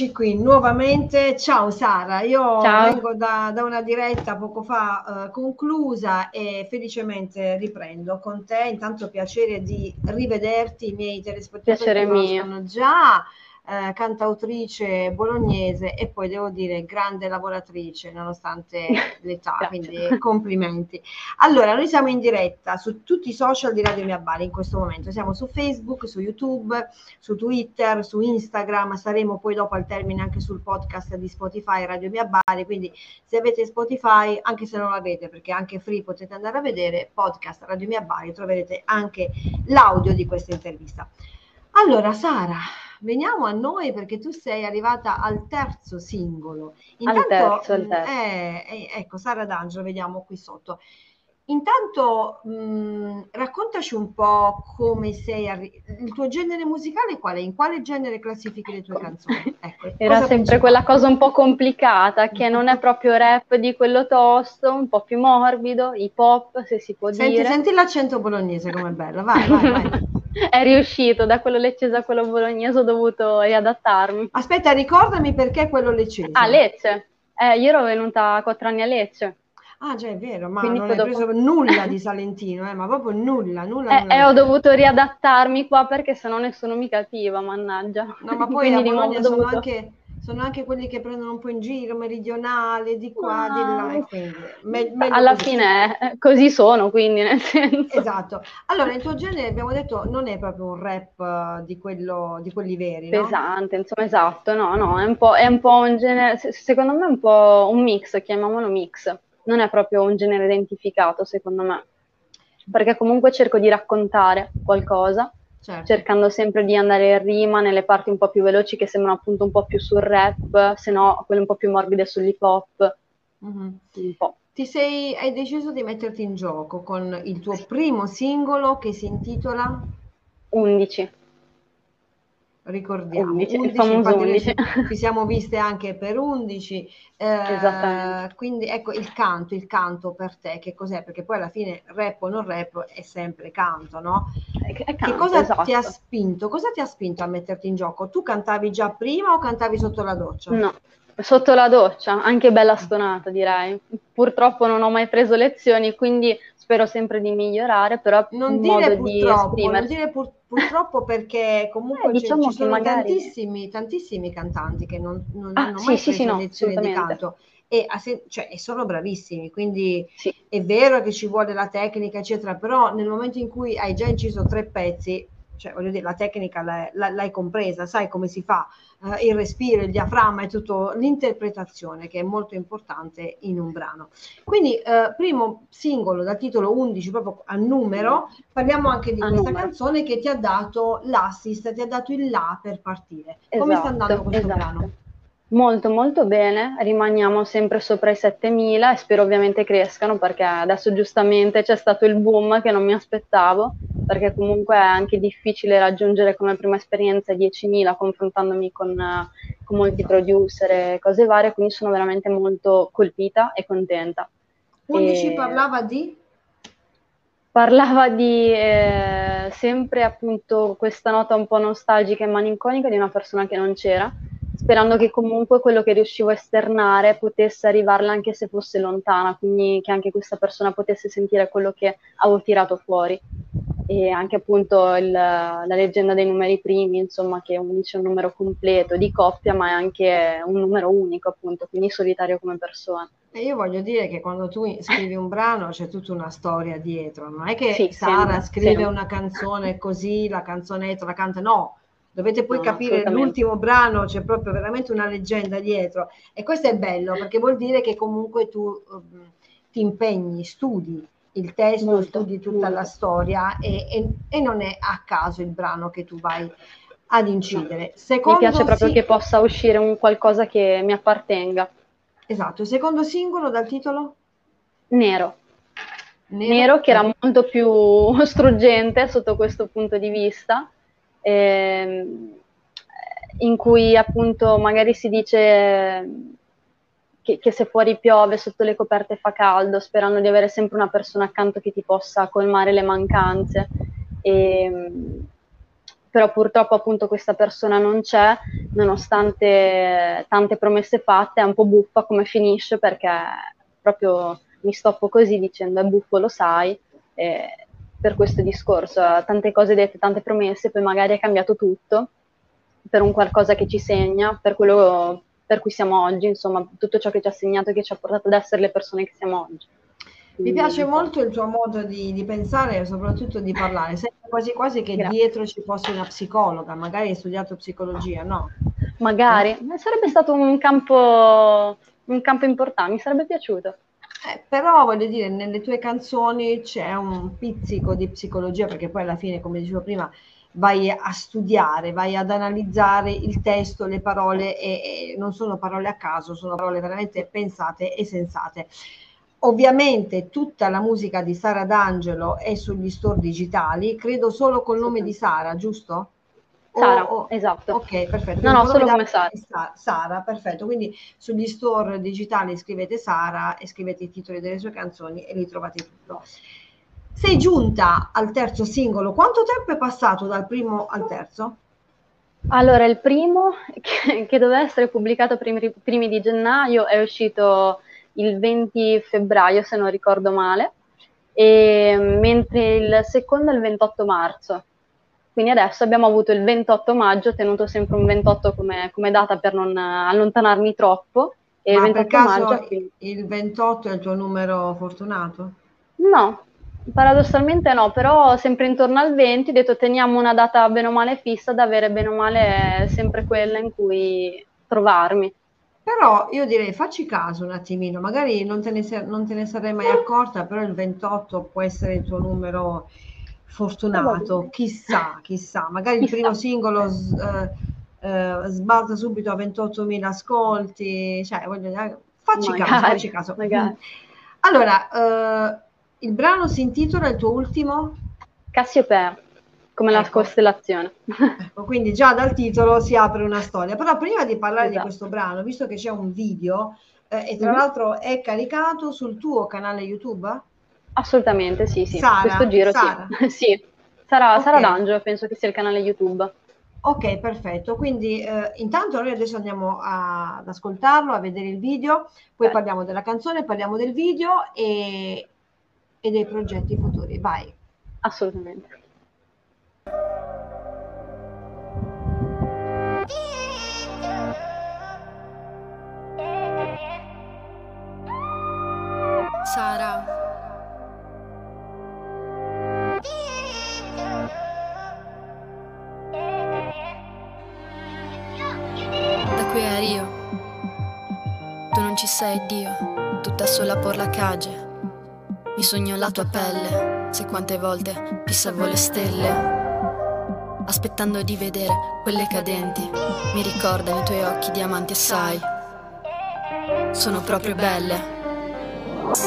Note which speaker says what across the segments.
Speaker 1: eccoci qui nuovamente. Ciao Sara, io
Speaker 2: Ciao.
Speaker 1: vengo da, da una diretta poco fa eh, conclusa e felicemente riprendo con te. Intanto piacere di rivederti, i miei telespettatori
Speaker 2: Piacere mio.
Speaker 1: conoscono già, eh, cantautrice bolognese e poi devo dire grande lavoratrice nonostante l'età,
Speaker 2: Grazie.
Speaker 1: quindi complimenti. Allora, noi siamo in diretta su tutti i social di Radio Mia Bari in questo momento, siamo su Facebook, su YouTube, su Twitter, su Instagram, saremo poi dopo al termine anche sul podcast di Spotify Radio Mia Bari, quindi se avete Spotify, anche se non l'avete perché anche free potete andare a vedere, podcast Radio Mia Bari, troverete anche l'audio di questa intervista. Allora Sara, veniamo a noi perché tu sei arrivata al terzo singolo.
Speaker 2: Al terzo, al
Speaker 1: mh,
Speaker 2: terzo.
Speaker 1: eh, eh, ecco, Sara D'Angelo, vediamo qui sotto. Intanto mh, raccontaci un po' come sei arri- il tuo genere musicale qual è? In quale genere classifichi le tue canzoni? Ecco,
Speaker 2: Era sempre
Speaker 1: principale?
Speaker 2: quella cosa un po' complicata, che non è proprio rap di quello tosto, un po' più morbido, hip hop, se si può
Speaker 1: Senti,
Speaker 2: dire.
Speaker 1: senti l'accento bolognese com'è bello, vai, vai, vai.
Speaker 2: È riuscito, da quello leccese a quello bolognese ho dovuto riadattarmi.
Speaker 1: Aspetta, ricordami perché quello leccese.
Speaker 2: A Lecce. Eh, io ero venuta quattro anni a Lecce.
Speaker 1: Ah, già è vero, ma
Speaker 2: Quindi
Speaker 1: non hai
Speaker 2: dopo-
Speaker 1: preso nulla di Salentino, eh, ma proprio nulla, nulla,
Speaker 2: Eh,
Speaker 1: nulla.
Speaker 2: e ho dovuto riadattarmi qua perché se no nessuno mi capiva, mannaggia.
Speaker 1: No, ma poi a Bologna sono
Speaker 2: dovuto-
Speaker 1: anche, sono anche quelli che prendono un po' in giro, meridionale, di qua, di là, e quindi me-
Speaker 2: Alla
Speaker 1: così.
Speaker 2: fine eh, così sono, quindi nel senso...
Speaker 1: Esatto. Allora, il tuo genere, abbiamo detto, non è proprio un rap eh, di, quello, di quelli veri, no?
Speaker 2: pesante, insomma, esatto, no, no, è un po', è un po' un genere, se- secondo me è un po' un mix, chiamiamolo mix, non è proprio un genere identificato, secondo me, perché comunque cerco di raccontare qualcosa,
Speaker 1: Certo.
Speaker 2: cercando sempre di andare in rima nelle parti un po' più veloci che sembrano appunto un po' più sul rap, se no quelle un po' più morbide sull'hip hop,
Speaker 1: Mhm.
Speaker 2: un po'.
Speaker 1: Ti sei, hai deciso di metterti in gioco con il tuo primo singolo che si intitola,
Speaker 2: 11,
Speaker 1: ricordiamo,
Speaker 2: 11, il
Speaker 1: 11,
Speaker 2: famoso
Speaker 1: infatti noi
Speaker 2: 11.
Speaker 1: ci- siamo viste anche per 11, eh, quindi ecco il canto, il canto per te che cos'è? Perché poi alla fine rap o non rap è sempre canto, no?
Speaker 2: È- è
Speaker 1: Che
Speaker 2: canto,
Speaker 1: cosa
Speaker 2: esatto.
Speaker 1: ti ha spinto? Cosa ti ha spinto a metterti in gioco? Tu cantavi già prima o cantavi sotto la doccia?
Speaker 2: No, sotto la doccia, anche bella stonata direi. Purtroppo non ho mai preso lezioni, quindi spero sempre di migliorare, però
Speaker 1: Non dire
Speaker 2: modo di
Speaker 1: purtroppo, non
Speaker 2: esprimersi.
Speaker 1: dire pur- purtroppo perché comunque
Speaker 2: Eh,
Speaker 1: ci-
Speaker 2: diciamo
Speaker 1: ci sono
Speaker 2: magari-
Speaker 1: tantissimi, tantissimi cantanti che non, non
Speaker 2: Ah,
Speaker 1: hanno
Speaker 2: sì,
Speaker 1: mai
Speaker 2: sì, sì,
Speaker 1: preso
Speaker 2: no,
Speaker 1: lezioni di canto. E, cioè, e sono bravissimi, quindi
Speaker 2: Sì,
Speaker 1: è vero che ci vuole la tecnica, eccetera, però nel momento in cui hai già inciso tre pezzi, cioè voglio dire, la tecnica l'hai, l'hai compresa, sai come si fa eh, il respiro, il diaframma e tutto l'interpretazione che è molto importante in un brano. Quindi, eh, primo singolo dal titolo 11, proprio a numero, parliamo anche di
Speaker 2: A
Speaker 1: questa
Speaker 2: numero.
Speaker 1: canzone che ti ha dato l'assist, ti ha dato il là per partire. Come sta
Speaker 2: esatto,
Speaker 1: andando questo
Speaker 2: esatto.
Speaker 1: brano?
Speaker 2: Molto molto bene, rimaniamo sempre sopra i 7000 e spero ovviamente crescano perché adesso giustamente c'è stato il boom che non mi aspettavo, perché comunque è anche difficile raggiungere come prima esperienza i 10.000 confrontandomi con, eh, con molti producer e cose varie, quindi sono veramente molto colpita e contenta.
Speaker 1: 11
Speaker 2: E-
Speaker 1: parlava di?
Speaker 2: Parlava di eh, sempre appunto questa nota un po' nostalgica e malinconica di una persona che non c'era, sperando che comunque quello che riuscivo a esternare potesse arrivarle anche se fosse lontana, quindi che anche questa persona potesse sentire quello che avevo tirato fuori. E anche appunto il- la leggenda dei numeri primi, insomma, che 11 è un numero completo di coppia, ma è anche un numero unico, appunto, quindi solitario come persona.
Speaker 1: E io voglio dire che quando tu scrivi un brano c'è tutta una storia dietro, non è che
Speaker 2: Sì,
Speaker 1: Sara
Speaker 2: sempre,
Speaker 1: scrive
Speaker 2: sempre.
Speaker 1: una canzone così, la canzonetta la canta, no, dovete poi
Speaker 2: No,
Speaker 1: capire l'ultimo brano, c'è proprio veramente una leggenda dietro e questo è bello perché vuol dire che comunque tu ehm, ti impegni, studi il testo,
Speaker 2: Molto,
Speaker 1: studi tutta
Speaker 2: molto.
Speaker 1: la storia e, e- e non è a caso il brano che tu vai ad incidere.
Speaker 2: Mi
Speaker 1: Secondo
Speaker 2: piace proprio
Speaker 1: si-
Speaker 2: che possa uscire un qualcosa che mi appartenga.
Speaker 1: Esatto, il secondo singolo dal titolo?
Speaker 2: Nero. Nero che era molto più struggente sotto questo punto di vista, ehm, in cui appunto magari si dice che, che se fuori piove, sotto le coperte fa caldo, sperando di avere sempre una persona accanto che ti possa colmare le mancanze. E, però purtroppo appunto questa persona non c'è, nonostante tante promesse fatte, è un po' buffa come finisce perché proprio mi stoppo così dicendo è buffo, lo sai, per questo discorso, tante cose dette, tante promesse, poi magari è cambiato tutto per un qualcosa che ci segna, per quello per cui siamo oggi, insomma, tutto ciò che ci ha segnato e che ci ha portato ad essere le persone che siamo oggi.
Speaker 1: Mi piace molto il tuo modo di, di pensare e soprattutto di parlare. Sembra quasi quasi che Grazie. dietro ci fosse una psicologa, magari hai studiato psicologia, no?
Speaker 2: Magari, eh? sarebbe stato un campo, un campo importante, mi sarebbe piaciuto.
Speaker 1: Eh, però voglio dire, nelle tue canzoni c'è un pizzico di psicologia, perché poi alla fine, come dicevo prima, vai a studiare, vai ad analizzare il testo, le parole, e, e non sono parole a caso, sono parole veramente pensate e sensate. Ovviamente tutta la musica di Sara D'Angelo è sugli store digitali, credo solo col nome di Sara, giusto?
Speaker 2: Sara, oh, esatto.
Speaker 1: Ok, perfetto.
Speaker 2: No, no, solo come Sara.
Speaker 1: Sara, perfetto. Quindi sugli store digitali scrivete Sara e scrivete i titoli delle sue canzoni e lì trovate tutto. Sei giunta al terzo singolo. Quanto tempo è passato dal primo al terzo?
Speaker 2: Allora, il primo, che, che doveva essere pubblicato primi, primi di gennaio, è uscito il 20 febbraio, se non ricordo male, e, mentre il secondo è il 28 marzo. Quindi adesso abbiamo avuto il 28 maggio, tenuto sempre un 28 come, come data per non allontanarmi troppo.
Speaker 1: E Ma il 28 per caso maggio, il 28 è il tuo numero fortunato?
Speaker 2: No, paradossalmente no, però sempre intorno al 20 ho detto teniamo una data bene o male fissa da avere bene o male sempre quella in cui trovarmi.
Speaker 1: Però io direi facci caso un attimino, magari non te ne, non te ne sarei mai accorta, però il 28 può essere il tuo numero fortunato, chissà, chissà, magari il primo singolo eh, eh, sbalza subito a 28.000 ascolti, cioè voglio dire, facci magari, caso, facci caso. Magari. Allora, eh, il brano si intitola il tuo ultimo?
Speaker 2: Cassiopea come ecco. la costellazione.
Speaker 1: Ecco, quindi già dal titolo si apre una storia. Però prima di parlare esatto. di questo brano, visto che c'è un video eh, e tra mm-hmm. l'altro è caricato sul tuo canale YouTube?
Speaker 2: Assolutamente, sì, sì. Sara, questo giro Sara. sì. sì. Sarà, okay. Sara D'Angelo, penso che sia il canale YouTube.
Speaker 1: Ok, perfetto. Quindi eh, intanto noi adesso andiamo a, ad ascoltarlo, a vedere il video, poi Beh. parliamo della canzone, parliamo del video e, e dei progetti futuri. Vai.
Speaker 2: Assolutamente.
Speaker 3: Sara. Ci sei Dio, tutta sola por la cage. Mi sogno la tua pelle, sai quante volte pissavo le stelle. Aspettando di vedere quelle cadenti, mi ricordano i tuoi occhi diamanti e sai, sono proprio belle.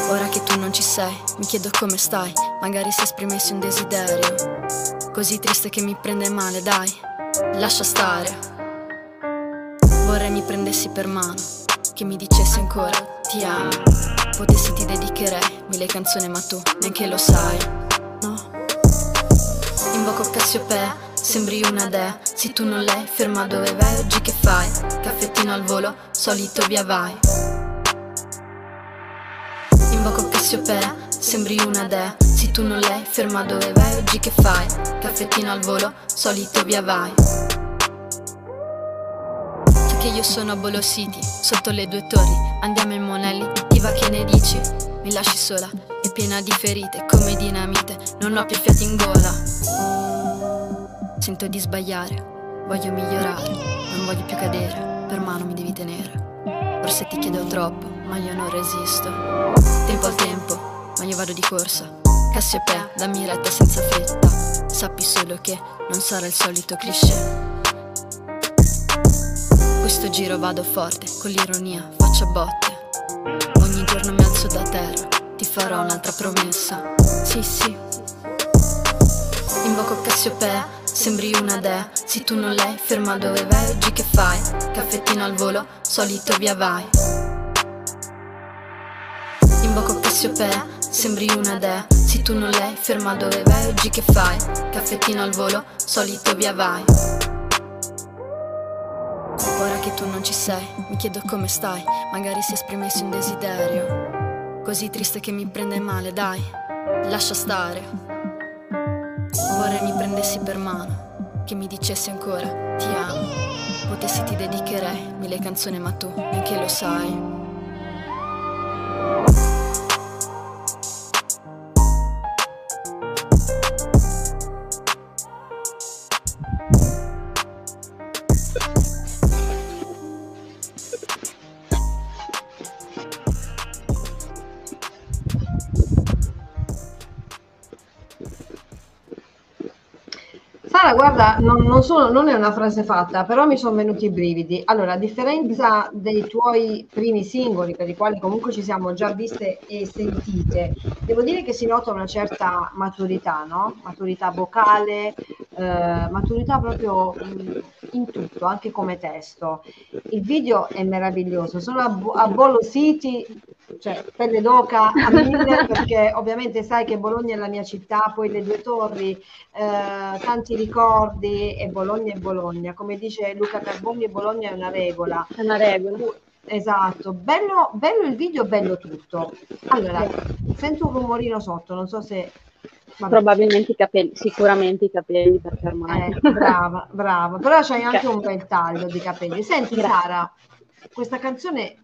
Speaker 3: Ora che tu non ci sei, mi chiedo come stai, magari se esprimessi un desiderio. Così triste che mi prende male, dai, lascia stare. Vorrei mi prendessi per mano, che mi dicessi ancora ti amo. Potessi ti dedicherei mille canzoni, ma tu neanche lo sai, no? Invoco Cassiopea, sembri una dea. Se tu non lei, ferma dove vai, oggi che fai? Caffettino al volo, solito via vai. Invoco Cassiopea, sembri una dea Se tu non lei, ferma dove vai, oggi che fai? Caffettino al volo, solito via vai che io sono a Bolo City, sotto le due torri Andiamo in Monelli, ti va che ne dici? Mi lasci sola, è piena di ferite, come dinamite Non ho più fiati in gola Sento di sbagliare, voglio migliorare Non voglio più cadere, per mano mi devi tenere Forse ti chiedo troppo, ma io non resisto. Tempo al tempo, ma io vado di corsa. Cassiopea, dammi retta senza fretta. Sappi solo che non sarà il solito cliché. Questo giro vado forte, con l'ironia faccio botte. Ogni giorno mi alzo da terra, ti farò un'altra promessa. Sì, sì. Invoco Cassiopea Sembri una dea, se tu non lei, ferma dove vai, oggi che fai? Caffettino al volo, solito via vai. Invoco Cassiopea, Sembri una dea, se tu non lei, ferma dove vai, oggi che fai? Caffettino al volo, solito via vai. Ora che tu non ci sei, mi chiedo come stai, magari si esprimessi un desiderio. Così triste che mi prende male, dai, lascia stare. Vorrei mi prendessi per mano, che mi dicessi ancora, ti amo. Potessi ti dedicherei mille canzoni, ma tu neanche lo sai.
Speaker 1: Guarda, non, non, sono, non, è una frase fatta, però mi sono venuti i brividi. Allora, a differenza dei tuoi primi singoli, per i quali comunque ci siamo già viste e sentite, devo dire che si nota una certa maturità, no? Maturità vocale, eh, maturità proprio in tutto, anche come testo. Il video è meraviglioso. Sono a, a Bollo City, cioè pelle d'oca a mille, perché ovviamente sai che Bologna è la mia città, poi le due torri, eh, tanti ricordi e Bologna è Bologna. Come dice Luca Carboni, Bologna è una regola.
Speaker 2: È una regola.
Speaker 1: Esatto, bello, bello il video, bello tutto. Allora, sento un rumorino sotto, non so se
Speaker 2: Vabbè. Probabilmente i capelli, sicuramente i capelli perché ormai.
Speaker 1: Eh, brava, brava, però c'hai anche un bel taglio di capelli. Senti Grazie. Sara, questa canzone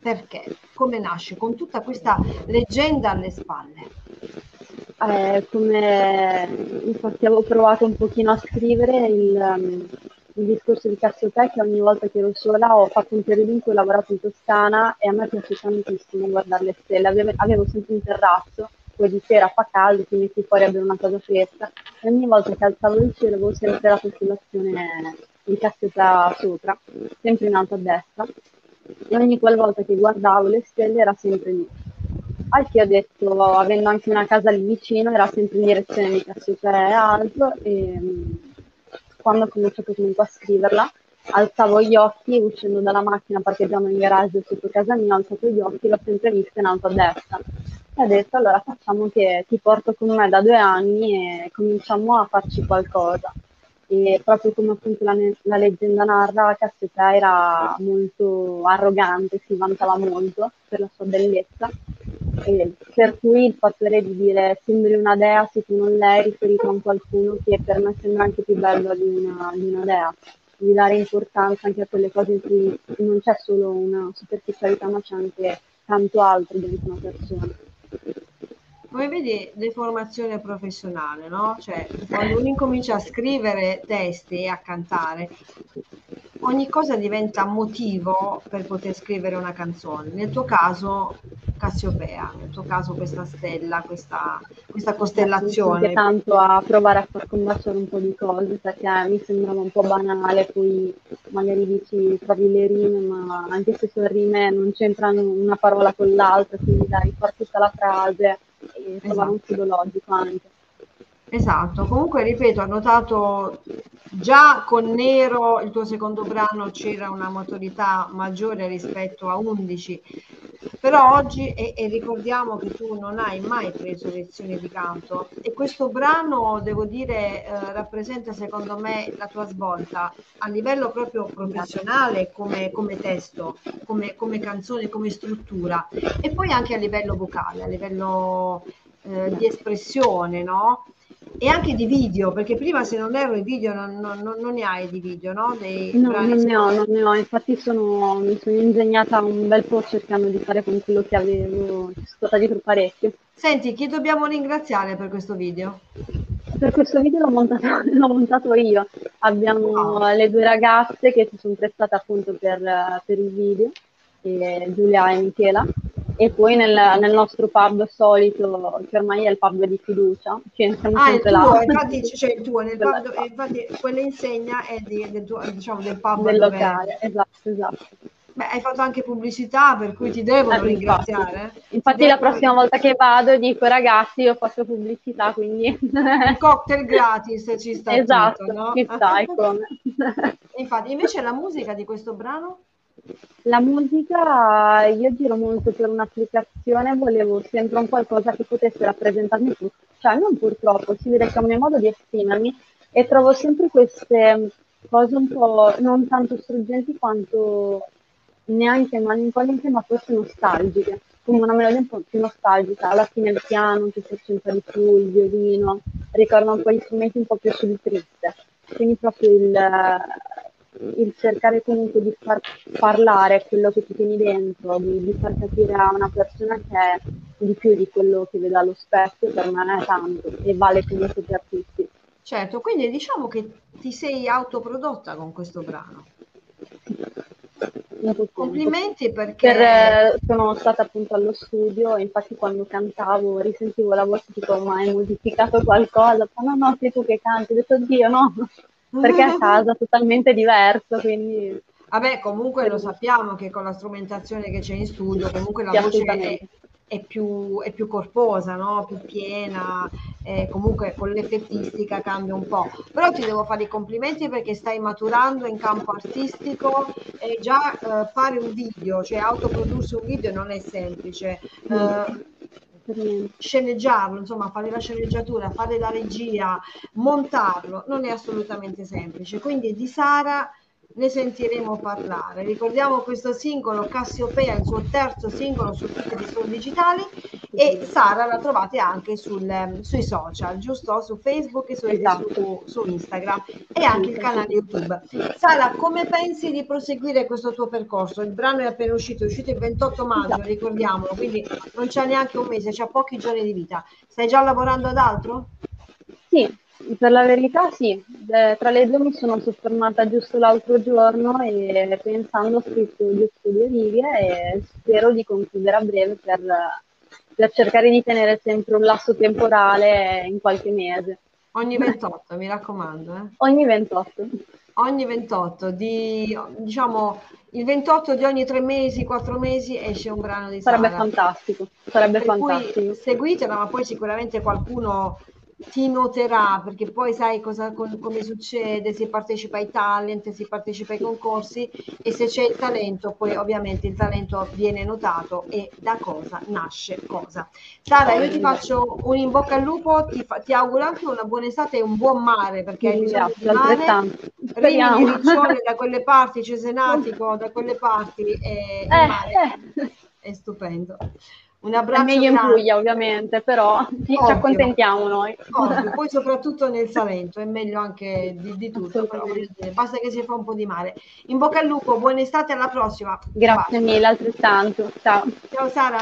Speaker 1: perché? Come nasce? Con tutta questa leggenda alle spalle.
Speaker 2: Eh, come infatti avevo provato un pochino a scrivere il, um, il discorso di Cassiopeia che ogni volta che ero sola ho fatto un periodo in cui ho lavorato in Toscana e a me piace tantissimo guardare le stelle. Avevo, avevo sempre un terrazzo poi di sera fa caldo, ti metti fuori a bere una cosa fresca e ogni volta che alzavo il cielo avevo sempre la costellazione di Cassiopea sopra, sempre in alto a destra e ogni qualvolta che guardavo le stelle era sempre lì. Al che ho detto, avendo anche una casa lì vicino, era sempre in direzione di Cassiopea alto e mm, quando ho cominciato comunque a scriverla alzavo gli occhi uscendo dalla macchina parcheggiando in garage sotto casa mia, ho alzato gli occhi e l'ho sempre vista in alto a destra e ha detto allora facciamo che ti porto con me da due anni e cominciamo a farci qualcosa. E proprio come appunto la, la leggenda narra, Cassiopea era molto arrogante, si vantava molto per la sua bellezza, e per cui il fattore di dire sembri una dea se tu non l'hai riferito a qualcuno che per me sembra anche più bello di una, di una dea, di dare importanza anche a quelle cose in cui non c'è solo una superficialità ma c'è anche tanto altro dentro una persona
Speaker 1: come vedi, deformazione professionale, no? Cioè, quando uno incomincia a scrivere testi e a cantare, ogni cosa diventa motivo per poter scrivere una canzone. Nel tuo caso, Cassiopea, nel tuo caso questa stella, questa, questa costellazione.
Speaker 2: Mi tanto a provare a far combaciare un po' di cose perché mi sembrava un po' banale, poi magari dici trovi le rime, ma anche se sono rime non c'entrano una parola con l'altra, quindi dai, far tutta la frase e trovare esatto. un filo logico anche.
Speaker 1: Esatto, comunque ripeto, ho notato già con Nero, il tuo secondo brano, c'era una maturità maggiore rispetto a 11, però oggi, e, e, ricordiamo che tu non hai mai preso lezioni di canto e questo brano, devo dire, eh, rappresenta secondo me la tua svolta a livello proprio professionale come, come testo, come, come canzone, come struttura e poi anche a livello vocale, a livello eh, di espressione, no? E anche di video, perché prima se non erro i video non, non, non ne hai di video, no? Dei
Speaker 2: no, non ne ho, non ne ho, infatti sono, mi sono ingegnata un bel po' cercando di fare con quello che avevo, ci sono stata dietro parecchio.
Speaker 1: Senti, chi dobbiamo ringraziare per questo video?
Speaker 2: Per questo video l'ho montato, l'ho montato io, abbiamo wow. le due ragazze che si sono prestate appunto per, per il video, Giulia e Michela e poi nel, nel, nostro pub solito, che ormai è il pub di fiducia,
Speaker 1: che siamo ah, il tuo, infatti c'è il tuo, nel pub, infatti quella insegna è di, del, tuo, diciamo, del pub
Speaker 2: del locale, esatto, esatto.
Speaker 1: Beh, hai fatto anche pubblicità, per cui ti devono eh, ringraziare.
Speaker 2: Infatti, infatti la prossima volta che vado dico ragazzi, io faccio pubblicità, quindi...
Speaker 1: Il cocktail gratis ci sta
Speaker 2: esatto,
Speaker 1: tutto, no?
Speaker 2: ci sta, come.
Speaker 1: infatti, invece la musica di questo brano?
Speaker 2: La musica, io giro molto per un'applicazione, volevo sempre un qualcosa che potesse rappresentarmi, cioè non purtroppo, si vede che è un mio modo di esprimermi e trovo sempre queste cose un po' non tanto struggenti quanto neanche malinconiche, ma forse nostalgiche, come una melodia un po' più nostalgica, alla fine il piano che si accenta di più, il violino, ricorda un po' gli strumenti un po' più sul triste, quindi proprio il, il cercare comunque di far parlare quello che ti tieni dentro, di, di, far capire a una persona che è di più di quello che vede allo specchio, per me è tanto e vale comunque per tutti.
Speaker 1: Certo, quindi diciamo che ti sei autoprodotta con questo brano. Complimenti perché
Speaker 2: per, eh, sono stata appunto allo studio e infatti quando cantavo risentivo la voce tipo ma hai modificato qualcosa? Ma no, no, sei tu che canti, ho detto oddio no, perché a casa è totalmente diverso, quindi...
Speaker 1: Vabbè, comunque lo sappiamo che con la strumentazione che c'è in studio, comunque la voce è, è più, è più corposa, no? più piena, eh, comunque con l'effettistica cambia un po'. Però ti devo fare i complimenti perché stai maturando in campo artistico e già eh, fare un video, cioè autoprodursi un video non è semplice. Eh, sceneggiarlo, insomma, fare la sceneggiatura, fare la regia, montarlo, non è assolutamente semplice. Quindi di Sara ne sentiremo parlare. Ricordiamo questo singolo Cassiopea, il suo terzo singolo su tutti i suoi digitali e Sara la trovate anche sul, ehm, sui social, giusto? Su Facebook e su, esatto. su, su, Instagram e anche il canale YouTube. Sara, come pensi di proseguire questo tuo percorso? Il brano è appena uscito, è uscito il 28 maggio, esatto. ricordiamolo, quindi non c'è neanche un mese, c'è pochi giorni di vita. Stai già lavorando ad altro?
Speaker 2: Sì, per la verità sì, eh, tra le due mi sono soffermata giusto l'altro giorno e pensando ho scritto giusto due righe e spero di concludere a breve per, per cercare di tenere sempre un lasso temporale in qualche mese.
Speaker 1: Ogni 28, mi raccomando. Eh.
Speaker 2: Ogni 28.
Speaker 1: Ogni 28, di, diciamo il 28 di ogni tre mesi, quattro mesi esce un brano di
Speaker 2: Sarebbe Sara. fantastico, sarebbe per fantastico.
Speaker 1: seguitela, ma poi sicuramente qualcuno ti noterà perché poi sai cosa, come succede, si partecipa ai talent, si partecipa ai concorsi e se c'è il talento poi ovviamente il talento viene notato e da cosa nasce cosa. Sara io ti faccio un in bocca al lupo, ti, fa, ti auguro anche una buona estate e un buon mare perché hai bisogno di mare, Rimini Riccione da quelle parti, Cesenatico da quelle parti e eh, eh. è stupendo.
Speaker 2: Un abbraccio. È meglio in Puglia, ovviamente, però ci, accontentiamo noi.
Speaker 1: Ovvio. Poi, soprattutto nel Salento, è meglio anche di, di tutto. Basta che si fa un po' di mare. In bocca al lupo, buona estate, alla prossima.
Speaker 2: Grazie basta. mille, altrettanto. Ciao.
Speaker 1: Ciao, Sara.